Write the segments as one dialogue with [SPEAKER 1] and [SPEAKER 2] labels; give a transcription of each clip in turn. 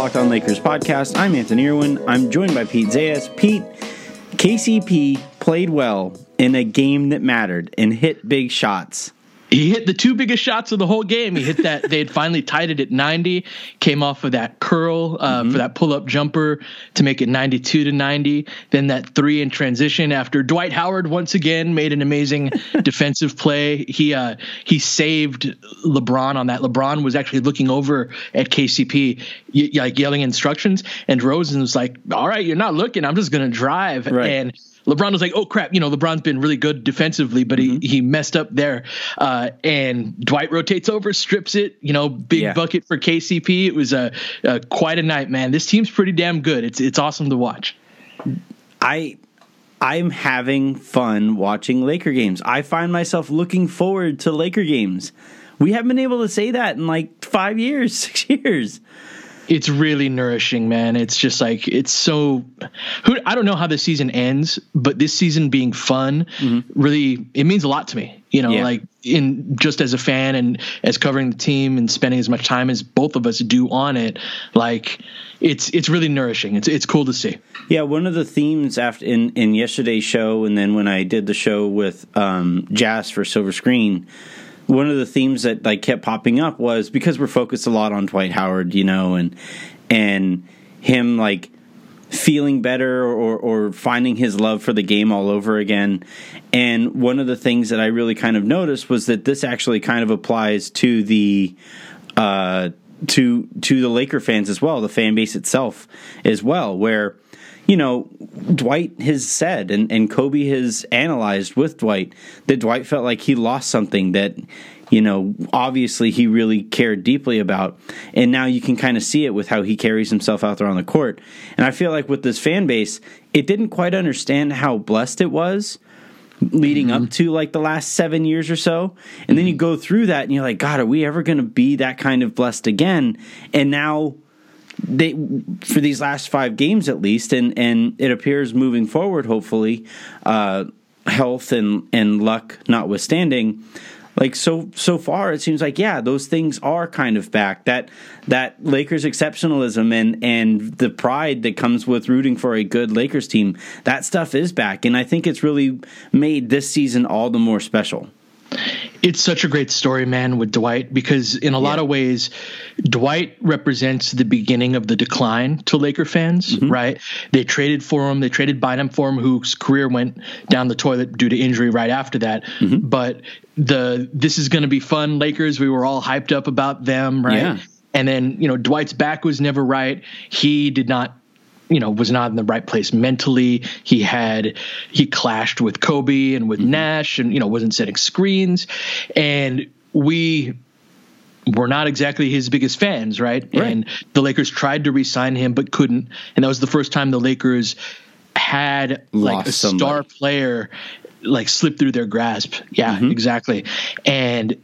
[SPEAKER 1] Locked On Lakers podcast. I'm Anthony Irwin. I'm joined by Pete Zayas. Pete, KCP played well in a game that mattered and hit big shots
[SPEAKER 2] he hit the two biggest shots of the whole game. He hit that they had finally tied it at 90, came off of that curl uh, mm-hmm. for that pull up jumper to make it 92 to 90. Then that three in transition after Dwight Howard once again made an amazing defensive play. He uh, he saved LeBron on that. LeBron was actually looking over at KCP, y- like yelling instructions, and DeRozan was like, "All right, you're not looking. I'm just gonna drive." Right. And LeBron was like, "Oh crap!" You know, LeBron's been really good defensively, but mm-hmm. he he messed up there. Uh, and Dwight rotates over, strips it. You know, big yeah. bucket for KCP. It was a, a quite a night, man. This team's pretty damn good. It's it's awesome to watch.
[SPEAKER 1] I I'm having fun watching Laker games. I find myself looking forward to Laker games. We haven't been able to say that in like five years, six years
[SPEAKER 2] it's really nourishing, man. It's just like it's so. Who I don't know how the season ends, but this season being fun mm-hmm. really it means a lot to me. You know, yeah. like in just as a fan and as covering the team and spending as much time as both of us do on it, like it's it's really nourishing. It's it's cool to see.
[SPEAKER 1] Yeah, one of the themes after in in yesterday's show, and then when I did the show with um, Jazz for Silver Screen one of the themes that like kept popping up was because we're focused a lot on Dwight Howard, you know, and and him like feeling better or or finding his love for the game all over again. And one of the things that I really kind of noticed was that this actually kind of applies to the uh to to the Laker fans as well, the fan base itself as well, where you know, Dwight has said and, and Kobe has analyzed with Dwight that Dwight felt like he lost something that, you know, obviously he really cared deeply about. And now you can kind of see it with how he carries himself out there on the court. And I feel like with this fan base, it didn't quite understand how blessed it was leading mm-hmm. up to like the last seven years or so. And then you go through that and you're like, God, are we ever going to be that kind of blessed again? And now they for these last five games at least, and and it appears moving forward, hopefully, uh, health and and luck notwithstanding. Like so so far, it seems like yeah, those things are kind of back. That that Lakers exceptionalism and and the pride that comes with rooting for a good Lakers team, that stuff is back, and I think it's really made this season all the more special.
[SPEAKER 2] It's such a great story, man, with Dwight because in a yeah. lot of ways, Dwight represents the beginning of the decline to Laker fans, mm-hmm. right? They traded for him, they traded Bynum for him, whose career went down the toilet due to injury right after that. Mm-hmm. But the this is going to be fun, Lakers. We were all hyped up about them, right? Yeah. And then you know Dwight's back was never right. He did not you know was not in the right place mentally. He had he clashed with Kobe and with mm-hmm. Nash, and you know wasn't setting screens, and we were not exactly his biggest fans, right? right? And the Lakers tried to re-sign him but couldn't, and that was the first time the Lakers had Lost like a somebody. star player like slip through their grasp. Yeah, mm-hmm. exactly. And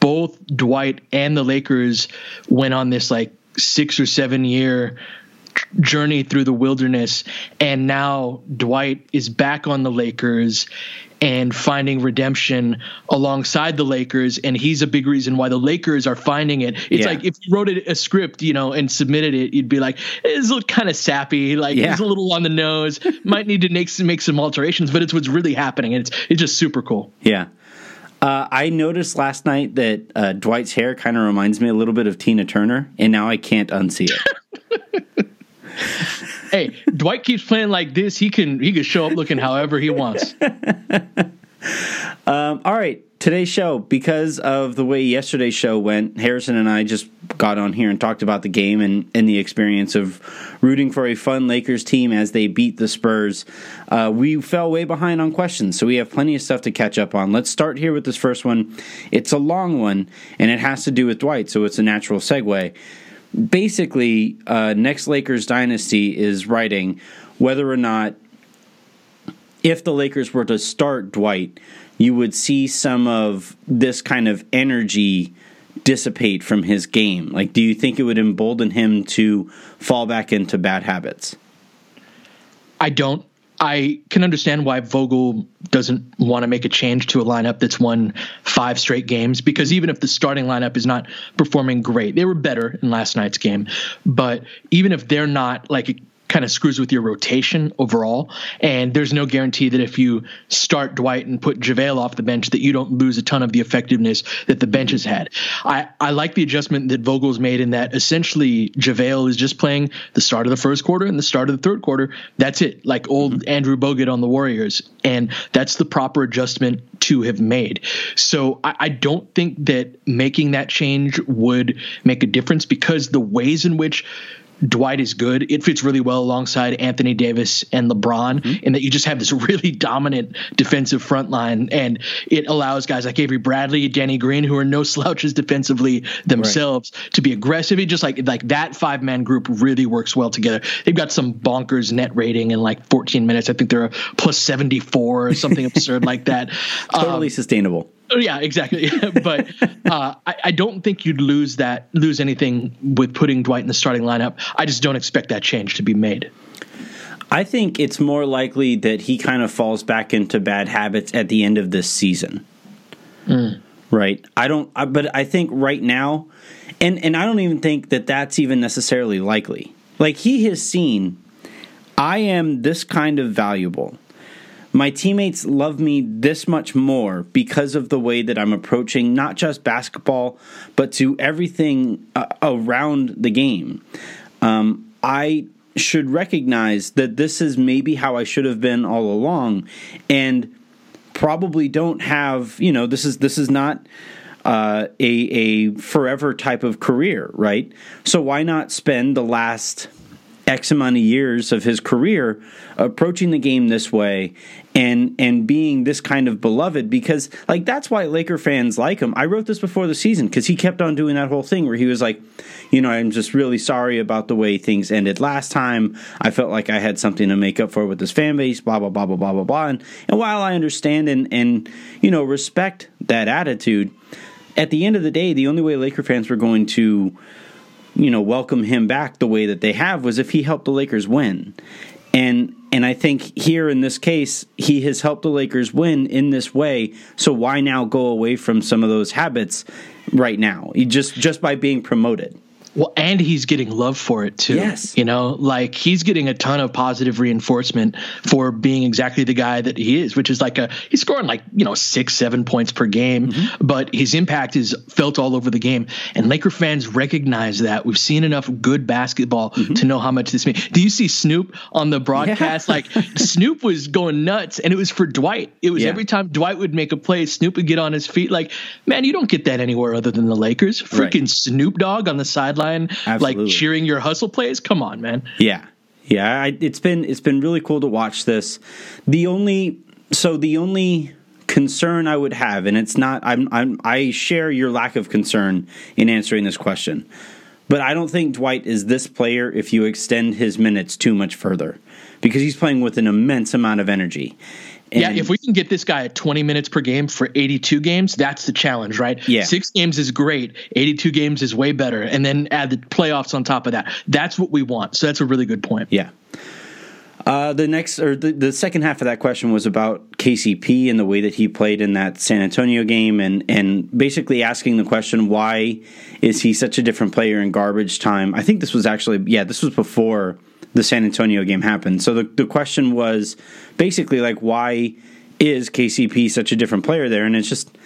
[SPEAKER 2] both Dwight and the Lakers went on this like six or seven year journey through the wilderness and now Dwight is back on the Lakers and finding redemption alongside the Lakers and he's a big reason why the Lakers are finding it. It's yeah. like if you wrote a script, you know, and submitted it, you'd be like, it's kind of sappy, like yeah. it's a little on the nose, might need to make some, make some alterations, but it's what's really happening and it's it's just super cool.
[SPEAKER 1] Yeah. Uh, I noticed last night that uh, Dwight's hair kind of reminds me a little bit of Tina Turner, and now I can't unsee it.
[SPEAKER 2] hey, Dwight keeps playing like this. He can he can show up looking however he wants.
[SPEAKER 1] Um, all right, today's show because of the way yesterday's show went. Harrison and I just got on here and talked about the game and, and the experience of rooting for a fun Lakers team as they beat the Spurs. Uh, we fell way behind on questions, so we have plenty of stuff to catch up on. Let's start here with this first one. It's a long one, and it has to do with Dwight, so it's a natural segue basically, uh, Next Lakers Dynasty is writing whether or not, if the Lakers were to start Dwight, you would see some of this kind of energy dissipate from his game. Like, do you think it would embolden him to fall back into bad habits?
[SPEAKER 2] I don't. I can understand why Vogel doesn't want to make a change to a lineup that's won five straight games because even if the starting lineup is not performing great, they were better in last night's game. But even if they're not like kind of screws with your rotation overall. And there's no guarantee that if you start Dwight and put JaVale off the bench, that you don't lose a ton of the effectiveness that the bench has had. I, I like the adjustment that Vogel's made in that essentially JaVale is just playing the start of the first quarter and the start of the third quarter. That's it, like old mm-hmm. Andrew Bogut on the Warriors. And that's the proper adjustment to have made. So I, I don't think that making that change would make a difference because the ways in which Dwight is good. It fits really well alongside Anthony Davis and LeBron, mm-hmm. in that you just have this really dominant defensive front line, and it allows guys like Avery Bradley, Danny Green, who are no slouches defensively themselves, right. to be aggressive. It just like like that five man group really works well together. They've got some bonkers net rating in like 14 minutes. I think they're a plus 74 or something absurd like that.
[SPEAKER 1] Totally um, sustainable.
[SPEAKER 2] Oh, yeah, exactly. but uh, I, I, don't think you'd lose that lose anything with putting Dwight in the starting lineup. I just don't expect that change to be made.
[SPEAKER 1] I think it's more likely that he kind of falls back into bad habits at the end of this season. Mm. Right. I don't. I, but I think right now, and and I don't even think that that's even necessarily likely. Like he has seen, I am this kind of valuable my teammates love me this much more because of the way that I'm approaching not just basketball, but to everything uh, around the game. Um, I should recognize that this is maybe how I should have been all along, and probably don't have you know this is this is not uh, a a forever type of career, right? So why not spend the last X amount of years of his career approaching the game this way and and being this kind of beloved because like that's why Laker fans like him. I wrote this before the season because he kept on doing that whole thing where he was like, you know, I'm just really sorry about the way things ended last time. I felt like I had something to make up for with this fan base, blah blah blah blah blah blah blah. And, and while I understand and and you know respect that attitude, at the end of the day, the only way Laker fans were going to you know, welcome him back the way that they have was if he helped the Lakers win. And and I think here in this case, he has helped the Lakers win in this way. So why now go away from some of those habits right now? Just just by being promoted.
[SPEAKER 2] Well, and he's getting love for it too.
[SPEAKER 1] Yes.
[SPEAKER 2] You know, like he's getting a ton of positive reinforcement for being exactly the guy that he is, which is like a he's scoring like, you know, six, seven points per game, mm-hmm. but his impact is felt all over the game. And Laker fans recognize that. We've seen enough good basketball mm-hmm. to know how much this means. Do you see Snoop on the broadcast? Yeah. like Snoop was going nuts and it was for Dwight. It was yeah. every time Dwight would make a play, Snoop would get on his feet. Like, man, you don't get that anywhere other than the Lakers. Freaking right. Snoop Dogg on the sideline sideline, Absolutely. like cheering your hustle plays. Come on, man.
[SPEAKER 1] Yeah, yeah. I, it's been it's been really cool to watch this. The only so the only concern I would have, and it's not I'm, I'm I share your lack of concern in answering this question. But I don't think Dwight is this player if you extend his minutes too much further because he's playing with an immense amount of energy.
[SPEAKER 2] And yeah, if we can get this guy at 20 minutes per game for 82 games, that's the challenge, right?
[SPEAKER 1] Yeah.
[SPEAKER 2] Six games is great. 82 games is way better. And then add the playoffs on top of that. That's what we want. So that's a really good point.
[SPEAKER 1] Yeah. Uh, the next or the, the second half of that question was about KCP and the way that he played in that San Antonio game, and and basically asking the question why is he such a different player in garbage time? I think this was actually yeah this was before the San Antonio game happened. So the the question was basically like why is KCP such a different player there? And it's just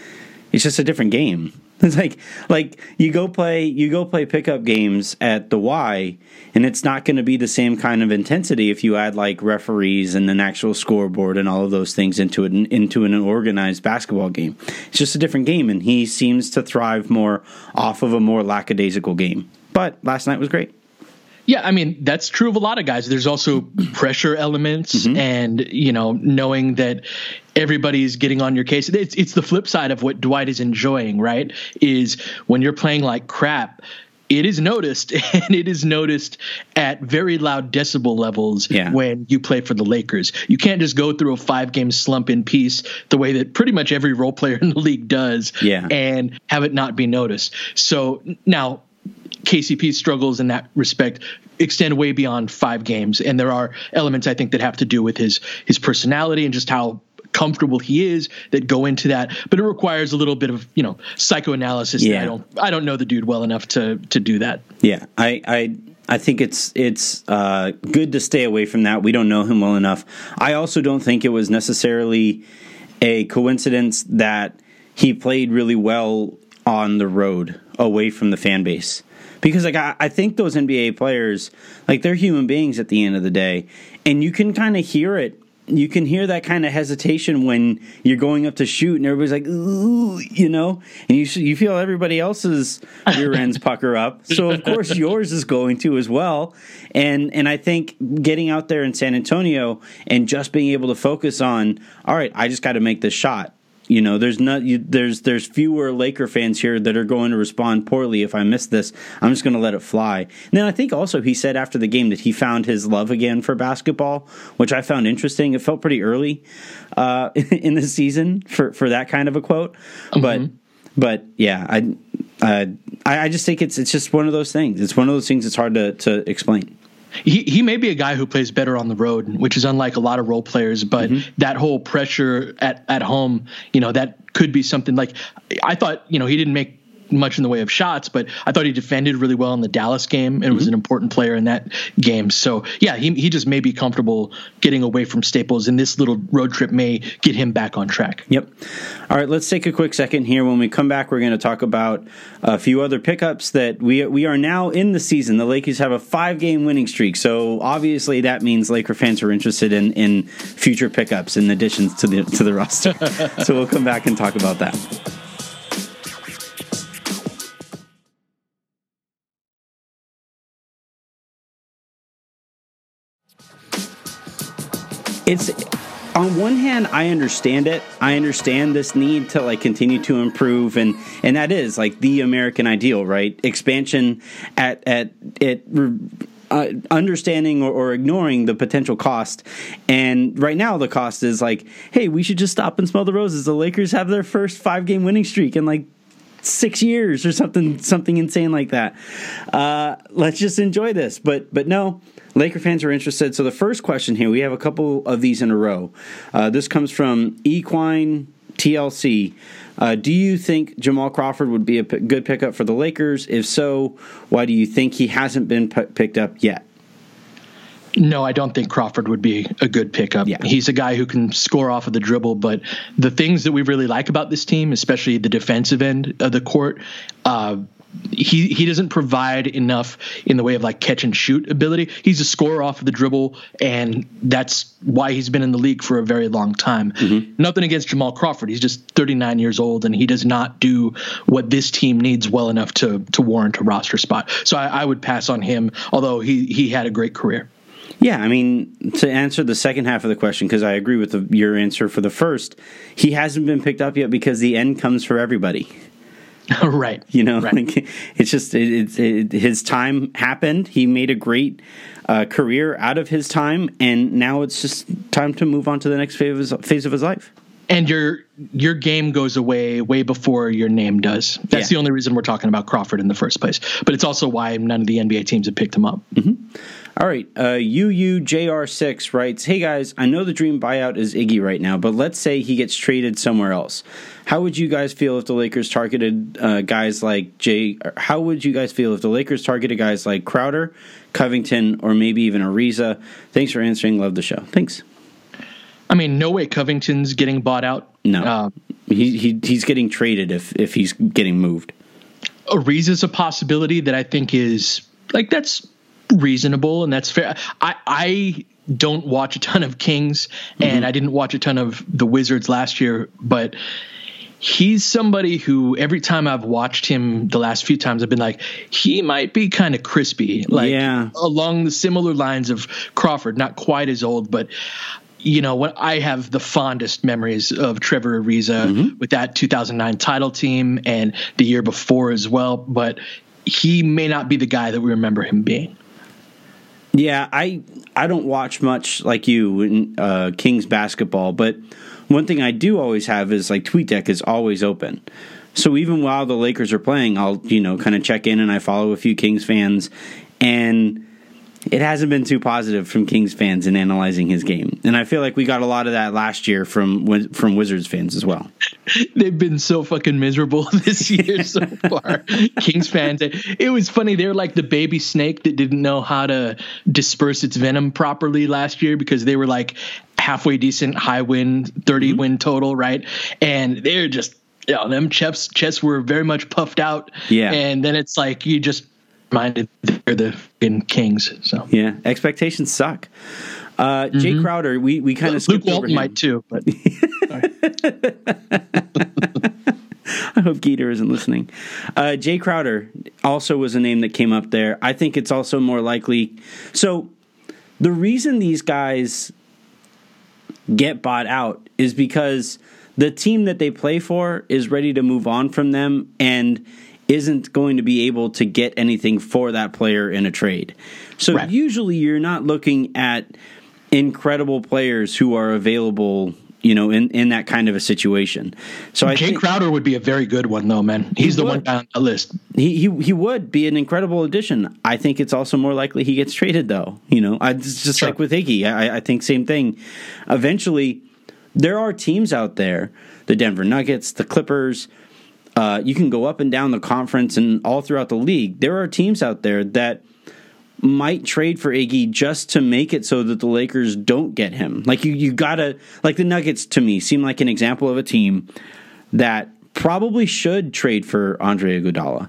[SPEAKER 1] it's just a different game. It's like like you go play you go play pickup games at the Y, and it's not going to be the same kind of intensity if you add like referees and an actual scoreboard and all of those things into it into an organized basketball game. It's just a different game, and he seems to thrive more off of a more lackadaisical game. But last night was great.
[SPEAKER 2] Yeah, I mean that's true of a lot of guys. There's also pressure elements, mm-hmm. and you know, knowing that everybody's getting on your case. It's it's the flip side of what Dwight is enjoying, right? Is when you're playing like crap. It is noticed, and it is noticed at very loud decibel levels
[SPEAKER 1] yeah.
[SPEAKER 2] when you play for the Lakers. You can't just go through a five game slump in peace the way that pretty much every role player in the league does
[SPEAKER 1] yeah.
[SPEAKER 2] and have it not be noticed. So now KCP's struggles in that respect extend way beyond five games, and there are elements I think that have to do with his his personality and just how comfortable he is that go into that. But it requires a little bit of you know psychoanalysis.
[SPEAKER 1] Yeah.
[SPEAKER 2] I don't I don't know the dude well enough to to do that.
[SPEAKER 1] Yeah, I I I think it's it's uh, good to stay away from that. We don't know him well enough. I also don't think it was necessarily a coincidence that he played really well on the road away from the fan base. Because like I, I think those NBA players, like they're human beings at the end of the day, and you can kind of hear it you can hear that kind of hesitation when you're going up to shoot and everybody's like, ooh, you know, and you you feel everybody else's rear ends pucker up. So of course yours is going to as well. And and I think getting out there in San Antonio and just being able to focus on, all right, I just got to make this shot. You know, there's not you, there's there's fewer Laker fans here that are going to respond poorly if I miss this. I'm just going to let it fly. And then I think also he said after the game that he found his love again for basketball, which I found interesting. It felt pretty early uh, in the season for for that kind of a quote, mm-hmm. but but yeah, I, uh, I I just think it's it's just one of those things. It's one of those things that's hard to to explain
[SPEAKER 2] he he may be a guy who plays better on the road, which is unlike a lot of role players. But mm-hmm. that whole pressure at at home, you know, that could be something like I thought. You know, he didn't make much in the way of shots, but I thought he defended really well in the Dallas game and mm-hmm. was an important player in that game. So yeah, he he just may be comfortable getting away from Staples, and this little road trip may get him back on track.
[SPEAKER 1] Yep. All right, let's take a quick second here. When we come back, we're going to talk about a few other pickups that we we are now in the season. The Lakers have a five game winning streak, so obviously that means Laker fans are interested in in future pickups in additions to the to the roster. so we'll come back and talk about that. It's on one hand i understand it i understand this need to like continue to improve and and that is like the american ideal right expansion at at it uh, understanding or, or, ignoring the potential cost. And right now, the cost is like, hey, we should just stop and smell the roses. The Lakers have their first five game winning streak in like six years or something, something insane like that. Uh, let's just enjoy this. But but no, Laker fans are interested. So the first question here, we have a couple of these in a row. Uh, this comes from Equine TLC. Uh, do you think Jamal Crawford would be a p- good pickup for the Lakers? If so, why do you think he hasn't been p- picked up yet?
[SPEAKER 2] No, I don't think Crawford would be a good pickup. Yeah. He's a guy who can score off of the dribble, but the things that we really like about this team, especially the defensive end of the court, uh, he he doesn't provide enough in the way of like catch and shoot ability. He's a scorer off of the dribble, and that's why he's been in the league for a very long time. Mm-hmm. Nothing against Jamal Crawford. He's just 39 years old, and he does not do what this team needs well enough to to warrant a roster spot. So I, I would pass on him, although he he had a great career.
[SPEAKER 1] Yeah, I mean, to answer the second half of the question, because I agree with the, your answer for the first, he hasn't been picked up yet because the end comes for everybody.
[SPEAKER 2] right.
[SPEAKER 1] You know,
[SPEAKER 2] right.
[SPEAKER 1] like it's just it, it, his time happened. He made a great uh, career out of his time, and now it's just time to move on to the next phase of his, phase of his life.
[SPEAKER 2] And your your game goes away way before your name does. That's yeah. the only reason we're talking about Crawford in the first place. But it's also why none of the NBA teams have picked him up.
[SPEAKER 1] Mm-hmm. All right, uh, UUJR6 writes, Hey guys, I know the dream buyout is Iggy right now, but let's say he gets traded somewhere else. How would you guys feel if the Lakers targeted uh, guys like Jay? How would you guys feel if the Lakers targeted guys like Crowder, Covington, or maybe even Ariza? Thanks for answering. Love the show. Thanks.
[SPEAKER 2] I mean, no way Covington's getting bought out.
[SPEAKER 1] No, uh, he, he he's getting traded if if he's getting moved.
[SPEAKER 2] Ariza's a possibility that I think is like that's reasonable and that's fair. I I don't watch a ton of Kings and mm-hmm. I didn't watch a ton of the Wizards last year, but he's somebody who every time I've watched him the last few times I've been like he might be kind of crispy like yeah. along the similar lines of Crawford not quite as old but you know what I have the fondest memories of Trevor Ariza mm-hmm. with that 2009 title team and the year before as well but he may not be the guy that we remember him being
[SPEAKER 1] yeah, I I don't watch much like you in uh, Kings basketball, but one thing I do always have is like TweetDeck is always open. So even while the Lakers are playing, I'll you know kind of check in and I follow a few Kings fans, and it hasn't been too positive from Kings fans in analyzing his game. And I feel like we got a lot of that last year from from Wizards fans as well.
[SPEAKER 2] They've been so fucking miserable this year so far. Kings fans, it was funny. They're like the baby snake that didn't know how to disperse its venom properly last year because they were like halfway decent, high win, 30 mm-hmm. win total, right? And they're just you know, them chests chests were very much puffed out.
[SPEAKER 1] Yeah.
[SPEAKER 2] And then it's like you just reminded they're the kings. So
[SPEAKER 1] yeah, expectations suck. Uh, mm-hmm. Jay Crowder, we, we kind of
[SPEAKER 2] Luke Walton might too, but
[SPEAKER 1] I hope Geeter isn't listening. Uh, Jay Crowder also was a name that came up there. I think it's also more likely. So the reason these guys get bought out is because the team that they play for is ready to move on from them and isn't going to be able to get anything for that player in a trade. So right. usually you're not looking at incredible players who are available you know, in, in that kind of a situation. So
[SPEAKER 2] I Jay think, Crowder would be a very good one, though, man. He's he the would. one on the list.
[SPEAKER 1] He, he he would be an incredible addition. I think it's also more likely he gets traded, though. You know, I, just sure. like with Iggy. I, I think same thing. Eventually, there are teams out there, the Denver Nuggets, the Clippers, uh, you can go up and down the conference and all throughout the league. There are teams out there that might trade for Iggy just to make it so that the Lakers don't get him. Like you, you gotta like the Nuggets to me seem like an example of a team that probably should trade for Andre Iguodala.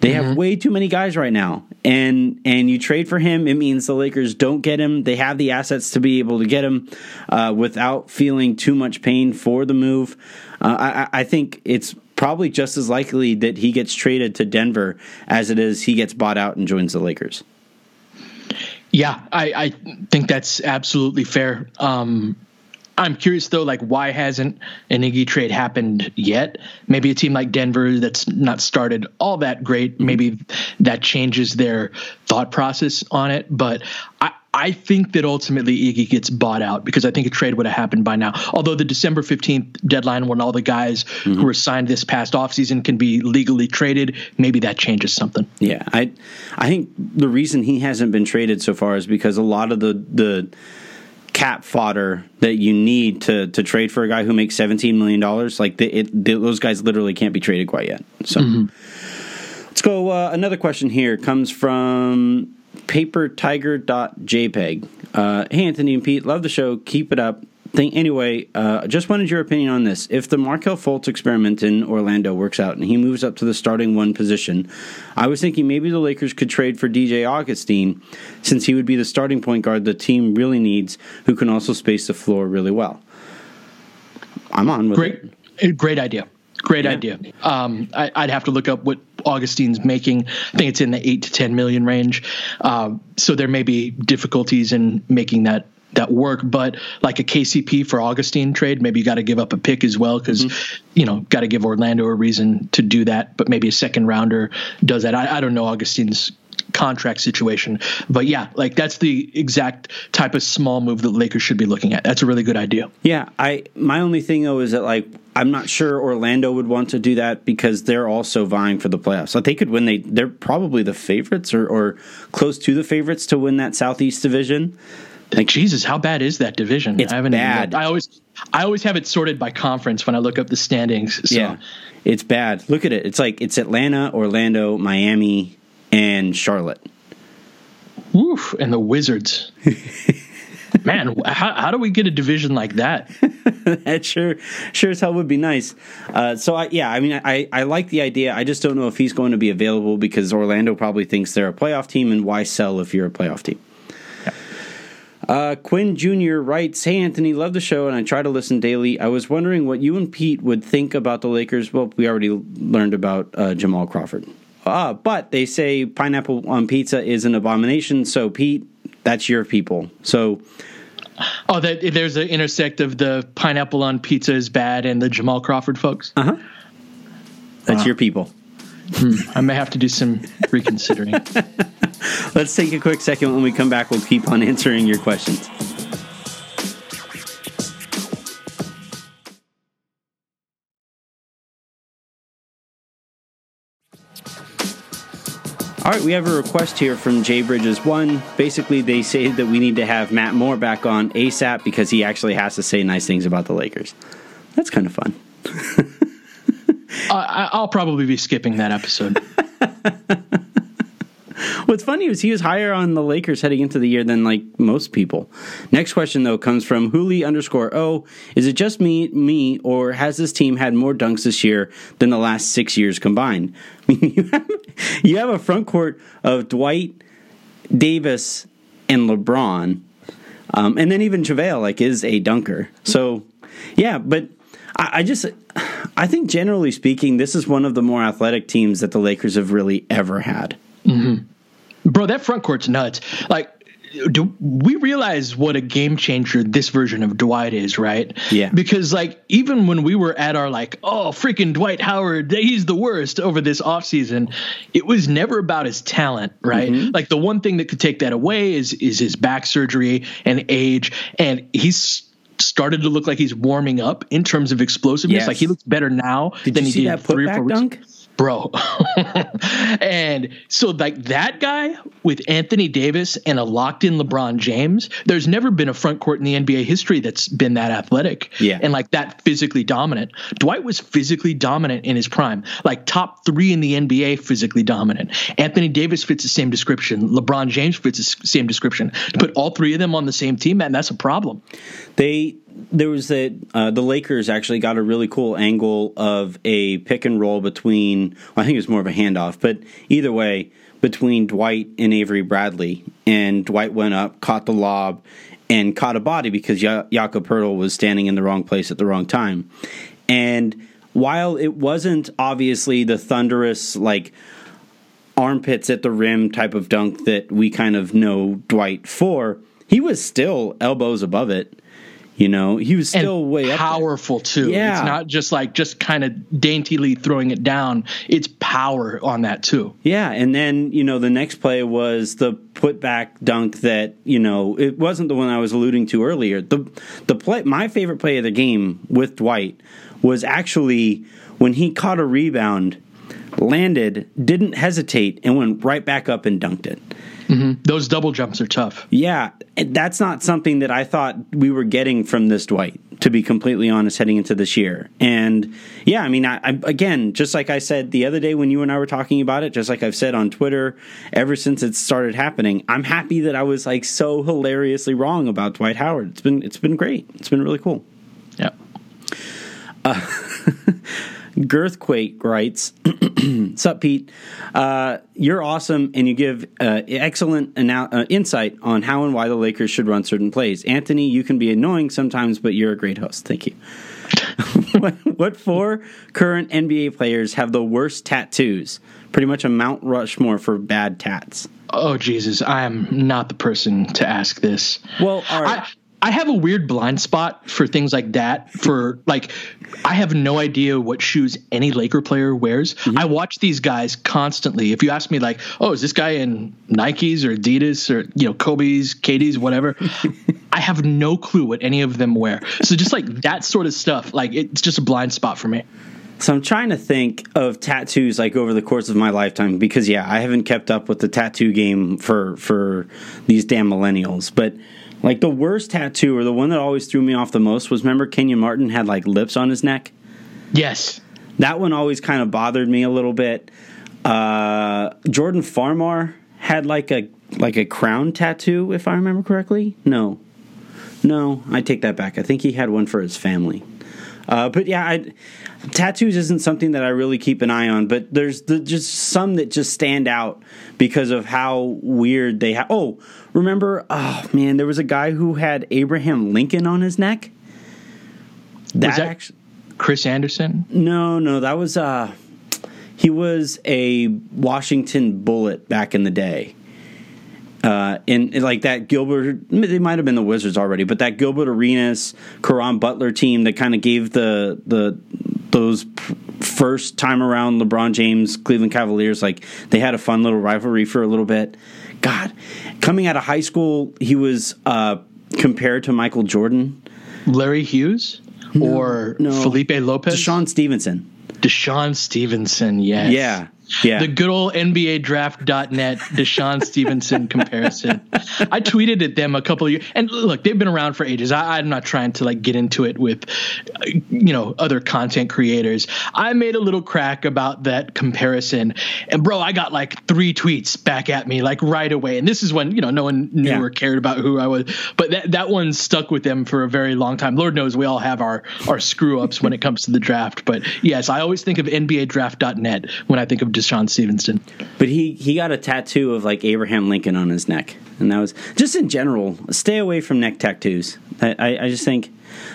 [SPEAKER 1] They mm-hmm. have way too many guys right now, and and you trade for him, it means the Lakers don't get him. They have the assets to be able to get him uh, without feeling too much pain for the move. Uh, I, I think it's probably just as likely that he gets traded to Denver as it is he gets bought out and joins the Lakers.
[SPEAKER 2] Yeah, I, I think that's absolutely fair. Um, I'm curious though, like why hasn't an Iggy trade happened yet? Maybe a team like Denver that's not started all that great. Maybe that changes their thought process on it. But I, I think that ultimately Iggy gets bought out because I think a trade would have happened by now. Although the December 15th deadline when all the guys mm-hmm. who were signed this past offseason can be legally traded, maybe that changes something.
[SPEAKER 1] Yeah. I I think the reason he hasn't been traded so far is because a lot of the the cap fodder that you need to to trade for a guy who makes 17 million dollars like the, it, the, those guys literally can't be traded quite yet. So mm-hmm. Let's go. Uh, another question here comes from papertiger.jpg. Uh, hey, Anthony and Pete, love the show. Keep it up. Think, anyway, uh, just wanted your opinion on this. If the Markelle Fultz experiment in Orlando works out and he moves up to the starting one position, I was thinking maybe the Lakers could trade for DJ Augustin since he would be the starting point guard the team really needs who can also space the floor really well. I'm on with
[SPEAKER 2] great,
[SPEAKER 1] it.
[SPEAKER 2] Great idea. Great yeah. idea. Um, I, would have to look up what Augustin's making. I think it's in the eight to ten million range. Uh, so there may be difficulties in making that that work. But like a KCP for Augustine trade, maybe you got to give up a pick as well because mm-hmm. you know got to give Orlando a reason to do that. But maybe a second rounder does that. I, I don't know Augustin's contract situation. But yeah, like that's the exact type of small move that Lakers should be looking at. That's a really good idea.
[SPEAKER 1] Yeah, I my only thing though is that like I'm not sure Orlando would want to do that because they're also vying for the playoffs. Like they could win they they're probably the favorites or, or close to the favorites to win that Southeast division.
[SPEAKER 2] Like Jesus, how bad is that division?
[SPEAKER 1] It's I haven't bad.
[SPEAKER 2] I always I always have it sorted by conference when I look up the standings. So.
[SPEAKER 1] Yeah. It's bad. Look at it. It's like it's Atlanta, Orlando, Miami, and Charlotte.
[SPEAKER 2] Woof, and the Wizards. Man, how, how do we get a division like that?
[SPEAKER 1] that sure, sure as hell would be nice. Uh, so I, yeah, I mean, I, I like the idea. I just don't know if he's going to be available because Orlando probably thinks they're a playoff team, and why sell if you're a playoff team? Uh, Quinn Jr. writes, Hey Anthony, love the show and I try to listen daily. I was wondering what you and Pete would think about the Lakers. Well, we already learned about uh, Jamal Crawford. Uh, but they say pineapple on pizza is an abomination. So, Pete, that's your people. So,
[SPEAKER 2] oh, that there's an intersect of the pineapple on pizza is bad and the Jamal Crawford folks.
[SPEAKER 1] Uh huh. That's wow. your people.
[SPEAKER 2] Hmm. I may have to do some reconsidering.
[SPEAKER 1] Let's take a quick second. When we come back, we'll keep on answering your questions. All right, we have a request here from Jay Bridges. One, basically, they say that we need to have Matt Moore back on ASAP because he actually has to say nice things about the Lakers. That's kind of fun.
[SPEAKER 2] uh, I'll probably be skipping that episode.
[SPEAKER 1] What's funny is he was higher on the Lakers heading into the year than like most people. Next question though comes from Huli underscore O. Is it just me, me, or has this team had more dunks this year than the last six years combined? You have, you have a front court of Dwight, Davis, and LeBron, um, and then even JaVale like is a dunker. So yeah, but I, I just I think generally speaking, this is one of the more athletic teams that the Lakers have really ever had.
[SPEAKER 2] Mm-hmm. Bro, that front court's nuts. Like, do we realize what a game changer this version of Dwight is, right?
[SPEAKER 1] Yeah.
[SPEAKER 2] Because like even when we were at our like, oh freaking Dwight Howard, he's the worst over this offseason, it was never about his talent, right? Mm-hmm. Like the one thing that could take that away is is his back surgery and age. And he's started to look like he's warming up in terms of explosiveness. Yes. Like he looks better now
[SPEAKER 1] did
[SPEAKER 2] than he
[SPEAKER 1] did three or four weeks. Dunk?
[SPEAKER 2] Bro. and so, like that guy with Anthony Davis and a locked in LeBron James, there's never been a front court in the NBA history that's been that athletic
[SPEAKER 1] yeah.
[SPEAKER 2] and like that physically dominant. Dwight was physically dominant in his prime, like top three in the NBA physically dominant. Anthony Davis fits the same description. LeBron James fits the same description. To put all three of them on the same team, man, that's a problem.
[SPEAKER 1] They there was a uh, the Lakers actually got a really cool angle of a pick and roll between. Well, I think it was more of a handoff, but either way, between Dwight and Avery Bradley, and Dwight went up, caught the lob, and caught a body because ya- Jakob Poeltl was standing in the wrong place at the wrong time, and while it wasn't obviously the thunderous like armpits at the rim type of dunk that we kind of know Dwight for, he was still elbows above it you know, he was still
[SPEAKER 2] and
[SPEAKER 1] way
[SPEAKER 2] powerful too. Yeah, it's not just like just kind of daintily throwing it down. It's power on that too.
[SPEAKER 1] Yeah, and then you know the next play was the putback dunk that you know it wasn't the one I was alluding to earlier. The the play, my favorite play of the game with Dwight was actually when he caught a rebound, landed, didn't hesitate, and went right back up and dunked it.
[SPEAKER 2] Mm-hmm. Those double jumps are tough.
[SPEAKER 1] Yeah, that's not something that I thought we were getting from this Dwight. To be completely honest, heading into this year, and yeah, I mean, I, I, again, just like I said the other day when you and I were talking about it, just like I've said on Twitter, ever since it started happening, I'm happy that I was like so hilariously wrong about Dwight Howard. It's been it's been great. It's been really cool.
[SPEAKER 2] Yeah.
[SPEAKER 1] Uh, Girthquake writes, Sup, Pete? Uh, you're awesome, and you give uh, excellent uh, insight on how and why the Lakers should run certain plays. Anthony, you can be annoying sometimes, but you're a great host. Thank you. what, what four current NBA players have the worst tattoos? Pretty much a Mount Rushmore for bad tats.
[SPEAKER 2] Oh Jesus, I am not the person to ask this.
[SPEAKER 1] Well, all right.
[SPEAKER 2] I, I have a weird blind spot for things like that. For like, I have no idea what shoes any Laker player wears. Mm-hmm. I watch these guys constantly. If you ask me, like, oh, is this guy in Nikes or Adidas or you know Kobe's, KD's, whatever, I have no clue what any of them wear. So just like that sort of stuff, like it's just a blind spot for me.
[SPEAKER 1] So I'm trying to think of tattoos like over the course of my lifetime because yeah, I haven't kept up with the tattoo game for for these damn millennials, but like the worst tattoo or the one that always threw me off the most was remember Kenyon Martin had like lips on his neck?
[SPEAKER 2] Yes.
[SPEAKER 1] That one always kind of bothered me a little bit. Uh, Jordan Farmar had like a like a crown tattoo, if I remember correctly. No, no, I take that back. I think he had one for his family. Uh, but yeah, I, tattoos isn't something that I really keep an eye on. But there's the, just some that just stand out because of how weird they have. Oh, remember? Oh man, there was a guy who had Abraham Lincoln on his neck.
[SPEAKER 2] That, was that actually, Chris Andersen?
[SPEAKER 1] No, no, that was uh, he was a Washington Bullet back in the day. Uh, and, and, like that Gilbert, they might have been the Wizards already, but that Gilbert Arenas, Caron Butler team that kind of gave the the those first time around LeBron James Cleveland Cavaliers like they had a fun little rivalry for a little bit. God, coming out of high school, he was uh, compared to Michael Jordan,
[SPEAKER 2] Larry Hughes, no, or no. Felipe Lopez,
[SPEAKER 1] DeShawn Stevenson.
[SPEAKER 2] DeShawn Stevenson, yes.
[SPEAKER 1] Yeah. Yeah.
[SPEAKER 2] The good old NBA draft.net DeShawn Stevenson comparison. I tweeted at them a couple of years, and look, they've been around for ages. I, am not trying to like get into it with, uh, you know, other content creators. I made a little crack about that comparison, and bro, I got like three tweets back at me like right away. And this is when you know no one knew yeah. or cared about who I was, but that that one stuck with them for a very long time. Lord knows we all have our our screw ups when it comes to the draft, but yes, I always think of NBA draft.net when I think of DeShawn Stevenson.
[SPEAKER 1] But he he got a tattoo of like Abraham Lincoln on his neck, and that was just in general. Stay away from neck tattoos. I I, I just think.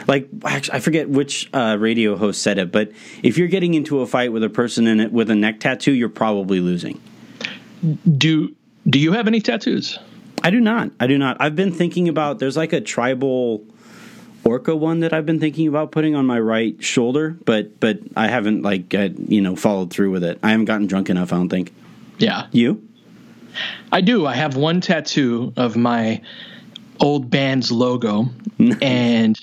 [SPEAKER 1] Like I forget which uh, radio host said it, but if you're getting into a fight with a person in it with a neck tattoo, you're probably losing.
[SPEAKER 2] Do Do you have any tattoos?
[SPEAKER 1] I do not. I do not. I've been thinking about. There's like a tribal orca one that I've been thinking about putting on my right shoulder, but but I haven't like uh, you know followed through with it. I haven't gotten drunk enough. I don't think.
[SPEAKER 2] Yeah.
[SPEAKER 1] You?
[SPEAKER 2] I do. I have one tattoo of my old band's logo. And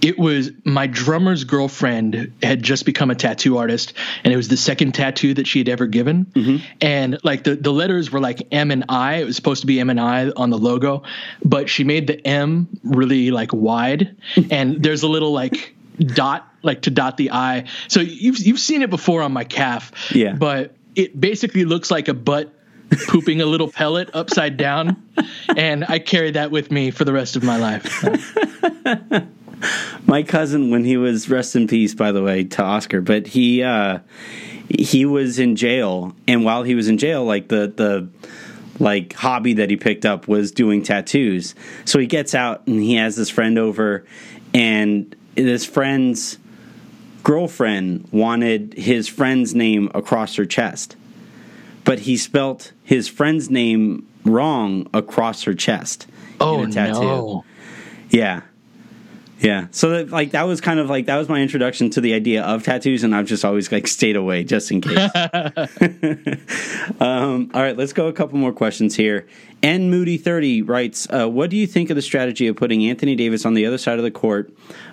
[SPEAKER 2] it was my drummer's girlfriend had just become a tattoo artist and it was the second tattoo that she had ever given. Mm-hmm. and like the, the letters were like m and i. It was supposed to be m and i on the logo but she made the m really like wide. And there's a little like dot like to dot the i. So you've you've seen it before on my calf.
[SPEAKER 1] Yeah.
[SPEAKER 2] But it basically looks like a butt pooping a little pellet upside down, and I carry that with me for the rest of my life.
[SPEAKER 1] my cousin, when he was rest in peace, by the way, to Oscar, but he uh, he was in jail, and while he was in jail, like the the like hobby that he picked up was doing tattoos. So he gets out and he has this friend over, and this friend's girlfriend wanted his friend's name across her chest but he spelt his friend's name wrong across her chest.
[SPEAKER 2] Oh in a tattoo. no!
[SPEAKER 1] Yeah, yeah. So that like that was kind of like that was my introduction to the idea of tattoos, and I've just always like stayed away just in case. um, all right, let's go a couple more questions here. N Moody thirty writes, uh, "What do you think of the strategy of putting Anthony Davis on the other side of the court?"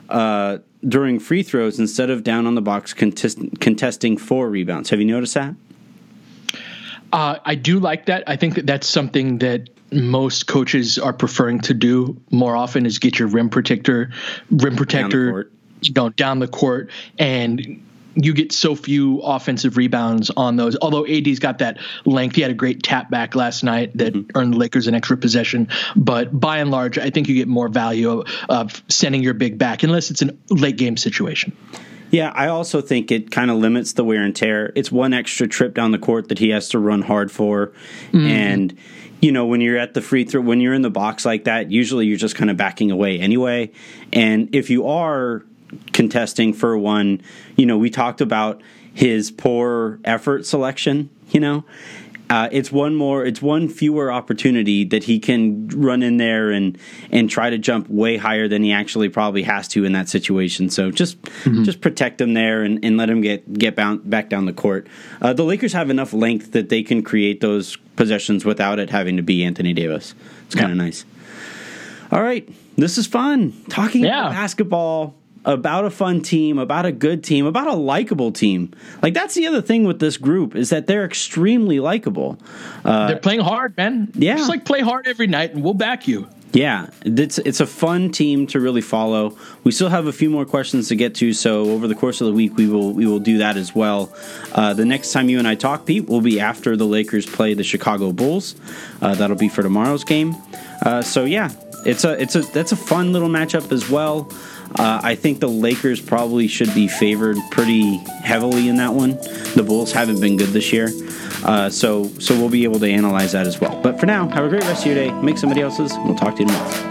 [SPEAKER 1] Uh, during free throws instead of down on the box contest- contesting four rebounds. Have you noticed that?
[SPEAKER 2] Uh, I do like that. I think that that's something that most coaches are preferring to do more often is get your rim protector, rim protector, you know, down the court, and you get so few offensive rebounds on those. Although AD's got that length, he had a great tap back last night that mm-hmm. earned the Lakers an extra possession. But by and large, I think you get more value of, of sending your big back, unless it's a late game situation.
[SPEAKER 1] Yeah, I also think it kind of limits the wear and tear. It's one extra trip down the court that he has to run hard for. Mm-hmm. And, you know, when you're at the free throw, when you're in the box like that, usually you're just kind of backing away anyway. And if you are contesting for one, you know, we talked about his poor effort selection, you know, uh, it's one more, it's one fewer opportunity that he can run in there and and try to jump way higher than he actually probably has to in that situation. So just mm-hmm. just protect him there and, and let him get get bound, back down the court. Uh, the Lakers have enough length that they can create those possessions without it having to be Anthony Davis. It's kind of yeah. nice. All right, this is fun talking yeah. basketball about a fun team, about a good team, about a likable team. Like that's the other thing with this group is that they're extremely likable.
[SPEAKER 2] Uh, they're playing hard, man.
[SPEAKER 1] Yeah,
[SPEAKER 2] just like play hard every night, and we'll back you.
[SPEAKER 1] Yeah, it's it's a fun team to really follow. We still have a few more questions to get to, so over the course of the week we will we will do that as well. Uh, the next time you and I talk, Pete, will be after the Lakers play the Chicago Bulls. Uh, that'll be for tomorrow's game. Uh, so yeah, it's a it's a that's a fun little matchup as well. Uh, I think the Lakers probably should be favored pretty heavily in that one. The Bulls haven't been good this year, uh, so so we'll be able to analyze that as well. But for now, have a great rest of your day. Make somebody else's. We'll talk to you tomorrow.